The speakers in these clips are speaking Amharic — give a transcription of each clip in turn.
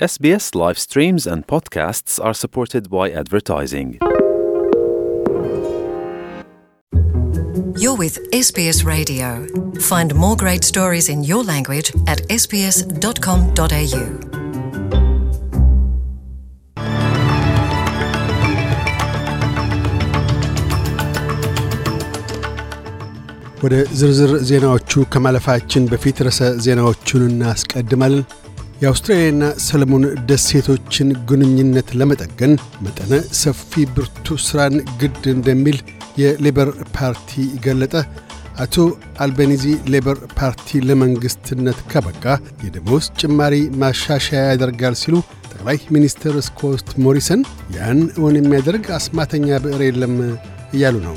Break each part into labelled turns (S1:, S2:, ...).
S1: SBS live streams and podcasts are supported by advertising.
S2: You're with SBS Radio. Find more great stories in your language at sbs.com.au.
S3: ወደ ዝርዝር ዜናዎቹ ከማለፋችን በፊት ርዕሰ ዜናዎቹን እናስቀድማለን። የአውስትራሊያና ሰለሞን ደሴቶችን ግንኙነት ለመጠገን መጠነ ሰፊ ብርቱ ሥራን ግድ እንደሚል የሌበር ፓርቲ ገለጠ። አቶ አልቤኒዚ ሌበር ፓርቲ ለመንግሥትነት ከበቃ የደሞዝ ጭማሪ ማሻሻያ ያደርጋል ሲሉ ጠቅላይ ሚኒስትር ስኮት ሞሪሰን ያን እውን የሚያደርግ አስማተኛ ብዕር የለም እያሉ ነው።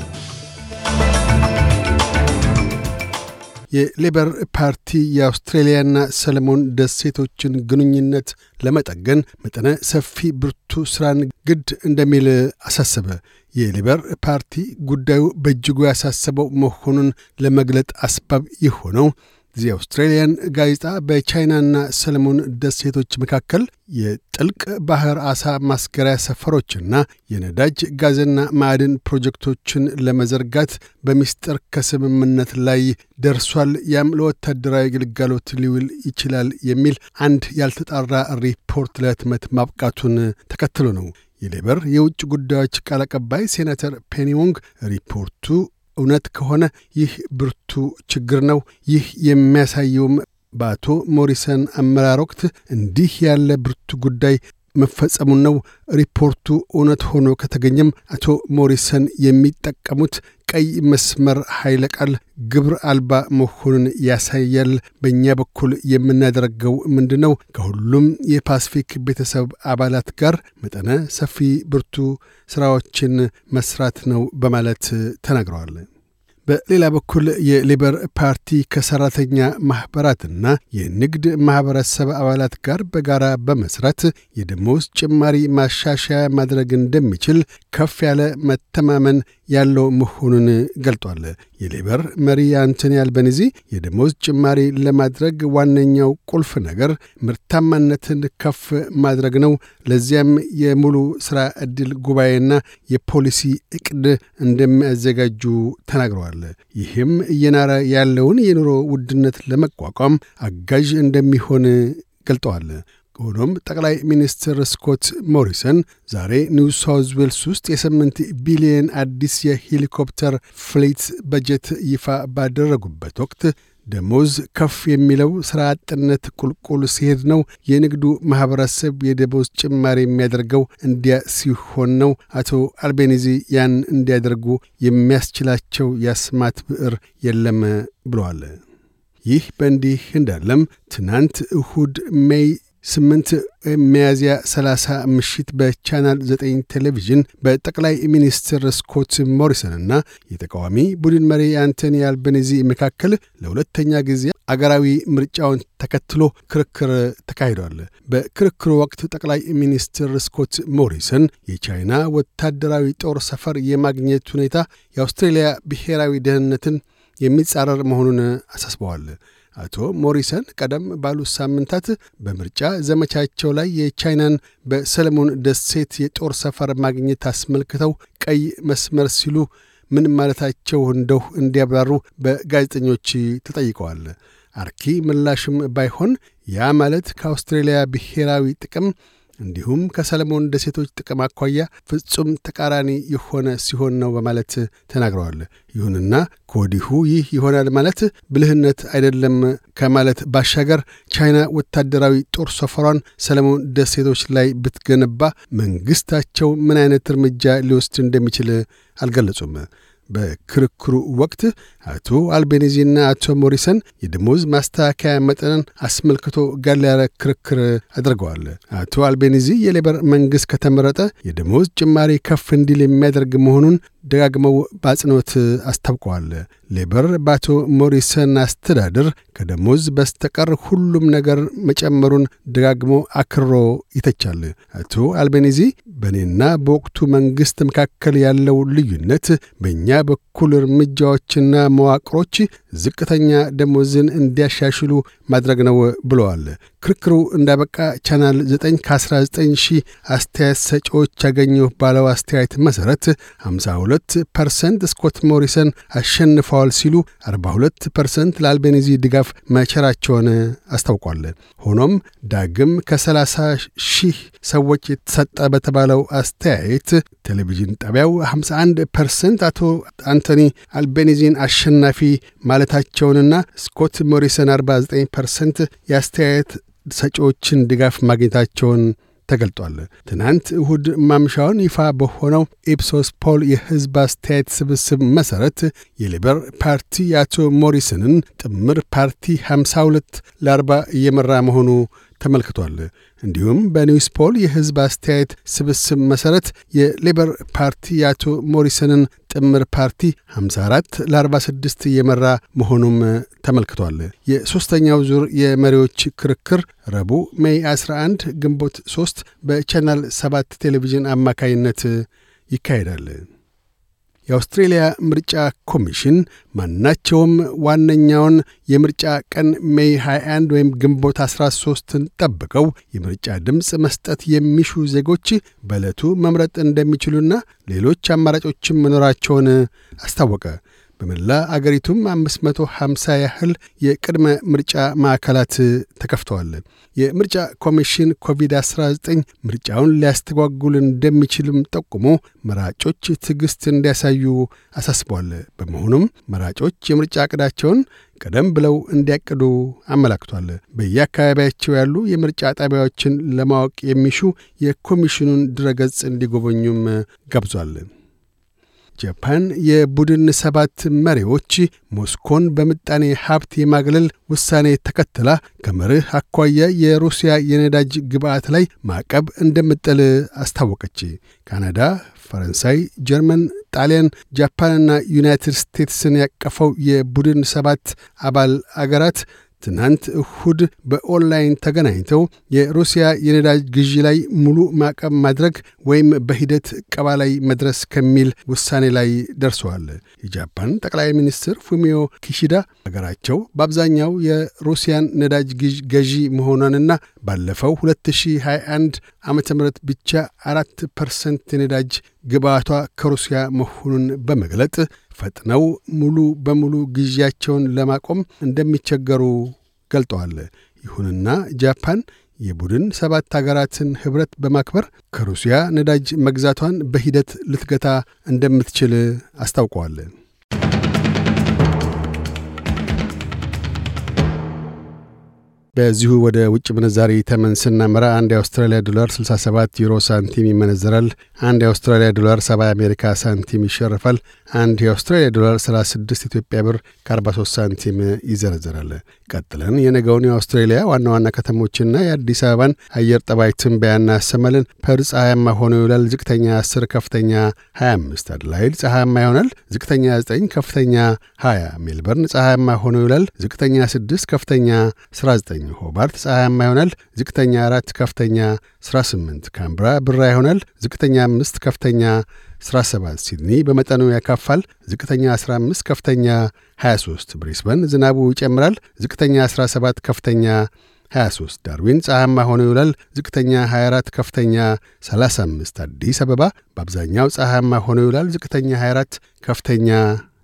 S3: የሌበር ፓርቲ የአውስትሬልያና ሰለሞን ደሴቶችን ግንኙነት ለመጠገን መጠነ ሰፊ ብርቱ ሥራን ግድ እንደሚል አሳሰበ። የሌበር ፓርቲ ጉዳዩ በእጅጉ ያሳሰበው መሆኑን ለመግለጥ አስባብ የሆነው ዚ አውስትሬልያን ጋዜጣ በቻይናና ሰለሞን ደሴቶች መካከል የጥልቅ ባህር አሳ ማስገሪያ ሰፈሮችና የነዳጅ ጋዝና ማዕድን ፕሮጀክቶችን ለመዘርጋት በሚስጥር ከስምምነት ላይ ደርሷል፣ ያም ለወታደራዊ ግልጋሎት ሊውል ይችላል የሚል አንድ ያልተጣራ ሪፖርት ለህትመት ማብቃቱን ተከትሎ ነው። የሌበር የውጭ ጉዳዮች ቃል አቀባይ ሴናተር ፔኒ ዎንግ ሪፖርቱ እውነት ከሆነ ይህ ብርቱ ችግር ነው። ይህ የሚያሳየውም በአቶ ሞሪሰን አመራር ወቅት እንዲህ ያለ ብርቱ ጉዳይ መፈጸሙን ነው። ሪፖርቱ እውነት ሆኖ ከተገኘም አቶ ሞሪሰን የሚጠቀሙት ቀይ መስመር ኃይለ ቃል ግብር አልባ መሆኑን ያሳያል። በእኛ በኩል የምናደርገው ምንድን ነው? ከሁሉም የፓስፊክ ቤተሰብ አባላት ጋር መጠነ ሰፊ ብርቱ ሥራዎችን መስራት ነው በማለት ተናግረዋል። በሌላ በኩል የሌበር ፓርቲ ከሠራተኛ ማኅበራትና የንግድ ማኅበረሰብ አባላት ጋር በጋራ በመስራት የደሞዝ ጭማሪ ማሻሻያ ማድረግ እንደሚችል ከፍ ያለ መተማመን ያለው መሆኑን ገልጧል። የሌበር መሪ አንቶኒ አልበኒዚ የደሞዝ ጭማሪ ለማድረግ ዋነኛው ቁልፍ ነገር ምርታማነትን ከፍ ማድረግ ነው። ለዚያም የሙሉ ሥራ ዕድል ጉባኤና የፖሊሲ ዕቅድ እንደሚያዘጋጁ ተናግረዋል። ይህም እየናረ ያለውን የኑሮ ውድነት ለመቋቋም አጋዥ እንደሚሆን ገልጠዋል። ሆኖም ጠቅላይ ሚኒስትር ስኮት ሞሪሰን ዛሬ ኒው ሳውዝ ዌልስ ውስጥ የስምንት ቢሊየን አዲስ የሄሊኮፕተር fleet በጀት ይፋ ባደረጉበት ወቅት ደሞዝ ከፍ የሚለው ሥራ አጥነት ቁልቁል ሲሄድ ነው። የንግዱ ማኅበረሰብ የደሞዝ ጭማሪ የሚያደርገው እንዲያ ሲሆን ነው። አቶ አልቤኒዚ ያን እንዲያደርጉ የሚያስችላቸው የአስማት ብዕር የለም ብለዋል። ይህ በእንዲህ እንዳለም ትናንት እሁድ May ስምንት ሚያዝያ 30 ምሽት በቻናል 9 ቴሌቪዥን በጠቅላይ ሚኒስትር ስኮት ሞሪሰንና የተቃዋሚ ቡድን መሪ አንቶኒ አልቤኒዚ መካከል ለሁለተኛ ጊዜ አገራዊ ምርጫውን ተከትሎ ክርክር ተካሂዷል። በክርክሩ ወቅት ጠቅላይ ሚኒስትር ስኮት ሞሪሰን የቻይና ወታደራዊ ጦር ሰፈር የማግኘት ሁኔታ የአውስትሬልያ ብሔራዊ ደህንነትን የሚጻረር መሆኑን አሳስበዋል። አቶ ሞሪሰን ቀደም ባሉት ሳምንታት በምርጫ ዘመቻቸው ላይ የቻይናን በሰለሞን ደሴት የጦር ሰፈር ማግኘት አስመልክተው ቀይ መስመር ሲሉ ምን ማለታቸው እንደው እንዲያብራሩ በጋዜጠኞች ተጠይቀዋል። አርኪ ምላሽም ባይሆን ያ ማለት ከአውስትሬልያ ብሔራዊ ጥቅም እንዲሁም ከሰለሞን ደሴቶች ጥቅም አኳያ ፍጹም ተቃራኒ የሆነ ሲሆን ነው በማለት ተናግረዋል። ይሁንና ከወዲሁ ይህ ይሆናል ማለት ብልህነት አይደለም ከማለት ባሻገር ቻይና ወታደራዊ ጦር ሰፈሯን ሰለሞን ደሴቶች ላይ ብትገነባ መንግሥታቸው ምን አይነት እርምጃ ሊወስድ እንደሚችል አልገለጹም። በክርክሩ ወቅት አቶ አልቤኒዚና አቶ ሞሪሰን የደሞዝ ማስተካከያ መጠንን አስመልክቶ ጋር ያለ ክርክር አድርገዋል። አቶ አልቤኒዚ የሌበር መንግሥት ከተመረጠ የደሞዝ ጭማሪ ከፍ እንዲል የሚያደርግ መሆኑን ደጋግመው በአጽንኦት አስታውቀዋል። ሌበር በአቶ ሞሪሰን አስተዳደር ከደሞዝ በስተቀር ሁሉም ነገር መጨመሩን ደጋግሞ አክሮ ይተቻል። አቶ አልቤኒዚ በእኔና በወቅቱ መንግሥት መካከል ያለው ልዩነት በእኛ በኩል እርምጃዎችና መዋቅሮች ዝቅተኛ ደሞዝን እንዲያሻሽሉ ማድረግ ነው ብለዋል። ክርክሩ እንዳበቃ ቻናል 9 ከ19 ሺህ አስተያየት ሰጪዎች ያገኘሁ ባለው አስተያየት መሠረት 52 ፐርሰንት ስኮት ሞሪሰን አሸንፈዋል ሲሉ 42 ፐርሰንት ለአልቤኒዚ ድጋፍ መቸራቸውን አስታውቋል። ሆኖም ዳግም ከ30 ሺህ ሰዎች የተሰጠ በተባለው አስተያየት ቴሌቪዥን ጣቢያው 51 ፐርሰንት አቶ አንቶኒ አልቤኒዚን አሸናፊ ማለታቸውንና ስኮት ሞሪሰን 49 ፐርሰንት የአስተያየት ሰጪዎችን ድጋፍ ማግኘታቸውን ተገልጧል። ትናንት እሁድ ማምሻውን ይፋ በሆነው Ipsos poll የሕዝብ አስተያየት ስብስብ መሠረት የሌበር ፓርቲ የአቶ ሞሪሰንን ጥምር ፓርቲ 52 ለ40 እየመራ መሆኑ ተመልክቷል። እንዲሁም በ Newspoll የሕዝብ አስተያየት ስብስብ መሠረት የሌበር ፓርቲ የአቶ ሞሪሰንን ጥምር ፓርቲ 54 ለ46 እየመራ መሆኑም ተመልክቷል። የሦስተኛው ዙር የመሪዎች ክርክር ረቡዕ May 11 ግንቦት 3 በቻናል 7 ቴሌቪዥን አማካይነት ይካሄዳል። የአውስትሬልያ ምርጫ ኮሚሽን ማናቸውም ዋነኛውን የምርጫ ቀን May 21 ወይም ግንቦት 13ን ጠብቀው የምርጫ ድምፅ መስጠት የሚሹ ዜጎች በዕለቱ መምረጥ እንደሚችሉና ሌሎች አማራጮችም መኖራቸውን አስታወቀ። በመላ አገሪቱም 550 ያህል የቅድመ ምርጫ ማዕከላት ተከፍተዋል። የምርጫ ኮሚሽን ኮቪድ-19 ምርጫውን ሊያስተጓጉል እንደሚችልም ጠቁሞ መራጮች ትዕግሥት እንዲያሳዩ አሳስቧል። በመሆኑም መራጮች የምርጫ ዕቅዳቸውን ቀደም ብለው እንዲያቅዱ አመላክቷል። በየአካባቢያቸው ያሉ የምርጫ ጣቢያዎችን ለማወቅ የሚሹ የኮሚሽኑን ድረገጽ እንዲጎበኙም ጋብዟል። ጃፓን የቡድን ሰባት መሪዎች ሞስኮን በምጣኔ ሀብት የማግለል ውሳኔ ተከትላ ከመርህ አኳያ የሩሲያ የነዳጅ ግብዓት ላይ ማዕቀብ እንደምጥል አስታወቀች። ካናዳ፣ ፈረንሳይ፣ ጀርመን፣ ጣሊያን፣ ጃፓንና ዩናይትድ ስቴትስን ያቀፈው የቡድን ሰባት አባል አገራት ትናንት እሁድ በኦንላይን ተገናኝተው የሩሲያ የነዳጅ ግዢ ላይ ሙሉ ማዕቀብ ማድረግ ወይም በሂደት እቀባ ላይ መድረስ ከሚል ውሳኔ ላይ ደርሰዋል። የጃፓን ጠቅላይ ሚኒስትር ፉሚዮ ኪሺዳ ሀገራቸው በአብዛኛው የሩሲያን ነዳጅ ገዢ መሆኗንና ባለፈው 2021 ዓ ም ብቻ አራት ፐርሰንት የነዳጅ ግብዓቷ ከሩሲያ መሆኑን በመግለጥ ፈጥነው ሙሉ በሙሉ ግዢያቸውን ለማቆም እንደሚቸገሩ ገልጠዋል። ይሁንና ጃፓን የቡድን ሰባት አገራትን ኅብረት በማክበር ከሩሲያ ነዳጅ መግዛቷን በሂደት ልትገታ እንደምትችል አስታውቀዋል። በዚሁ ወደ ውጭ ምንዛሪ ተመን ስናመራ አንድ የአውስትራሊያ ዶላር 67 ዩሮ ሳንቲም ይመነዘራል። አንድ የአውስትራሊያ ዶላር 70 የአሜሪካ ሳንቲም ይሸርፋል። አንድ የአውስትራሊያ ዶላር 36 ኢትዮጵያ ብር ከ43 ሳንቲም ይዘረዘራል። ቀጥለን የነገውን የአውስትሬሊያ ዋና ዋና ከተሞችና የአዲስ አበባን አየር ጠባይ ትንበያ እናሰማለን። ፐርዝ ፀሐያማ ሆኖ ይውላል። ዝቅተኛ 10፣ ከፍተኛ 25። አድላይድ ፀሐያማ ይሆናል። ዝቅተኛ 9፣ ከፍተኛ 20። ሜልበርን ፀሐያማ ሆኖ ይውላል። ዝቅተኛ 6፣ ከፍተኛ 19 ሆባርት ፀሐያማ ይሆናል። ዝቅተኛ አራት ከፍተኛ 18። ካምብራ ብራ ይሆናል። ዝቅተኛ አምስት ከፍተኛ 17። ሲድኒ በመጠኑ ያካፋል። ዝቅተኛ 15 ከፍተኛ 23። ብሪስበን ዝናቡ ይጨምራል። ዝቅተኛ 17 ከፍተኛ 23 ዳርዊን ፀሐያማ ሆኖ ይውላል። ዝቅተኛ 24 ከፍተኛ 35። አዲስ አበባ በአብዛኛው ፀሐያማ ሆኖ ይውላል። ዝቅተኛ 24 ከፍተኛ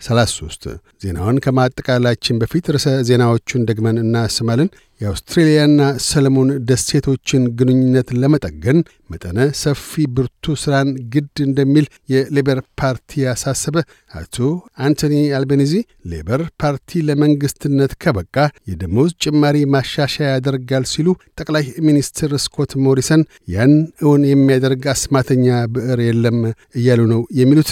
S3: 33 ዜናውን ከማጠቃላችን በፊት ርዕሰ ዜናዎቹን ደግመን እናስማለን። የአውስትሬልያና ሰለሞን ደሴቶችን ግንኙነት ለመጠገን መጠነ ሰፊ ብርቱ ሥራን ግድ እንደሚል የሌበር ፓርቲ ያሳሰበ። አቶ አንቶኒ አልቤኒዚ ሌበር ፓርቲ ለመንግሥትነት ከበቃ የደሞዝ ጭማሪ ማሻሻያ ያደርጋል ሲሉ፣ ጠቅላይ ሚኒስትር ስኮት ሞሪሰን ያን እውን የሚያደርግ አስማተኛ ብዕር የለም እያሉ ነው የሚሉት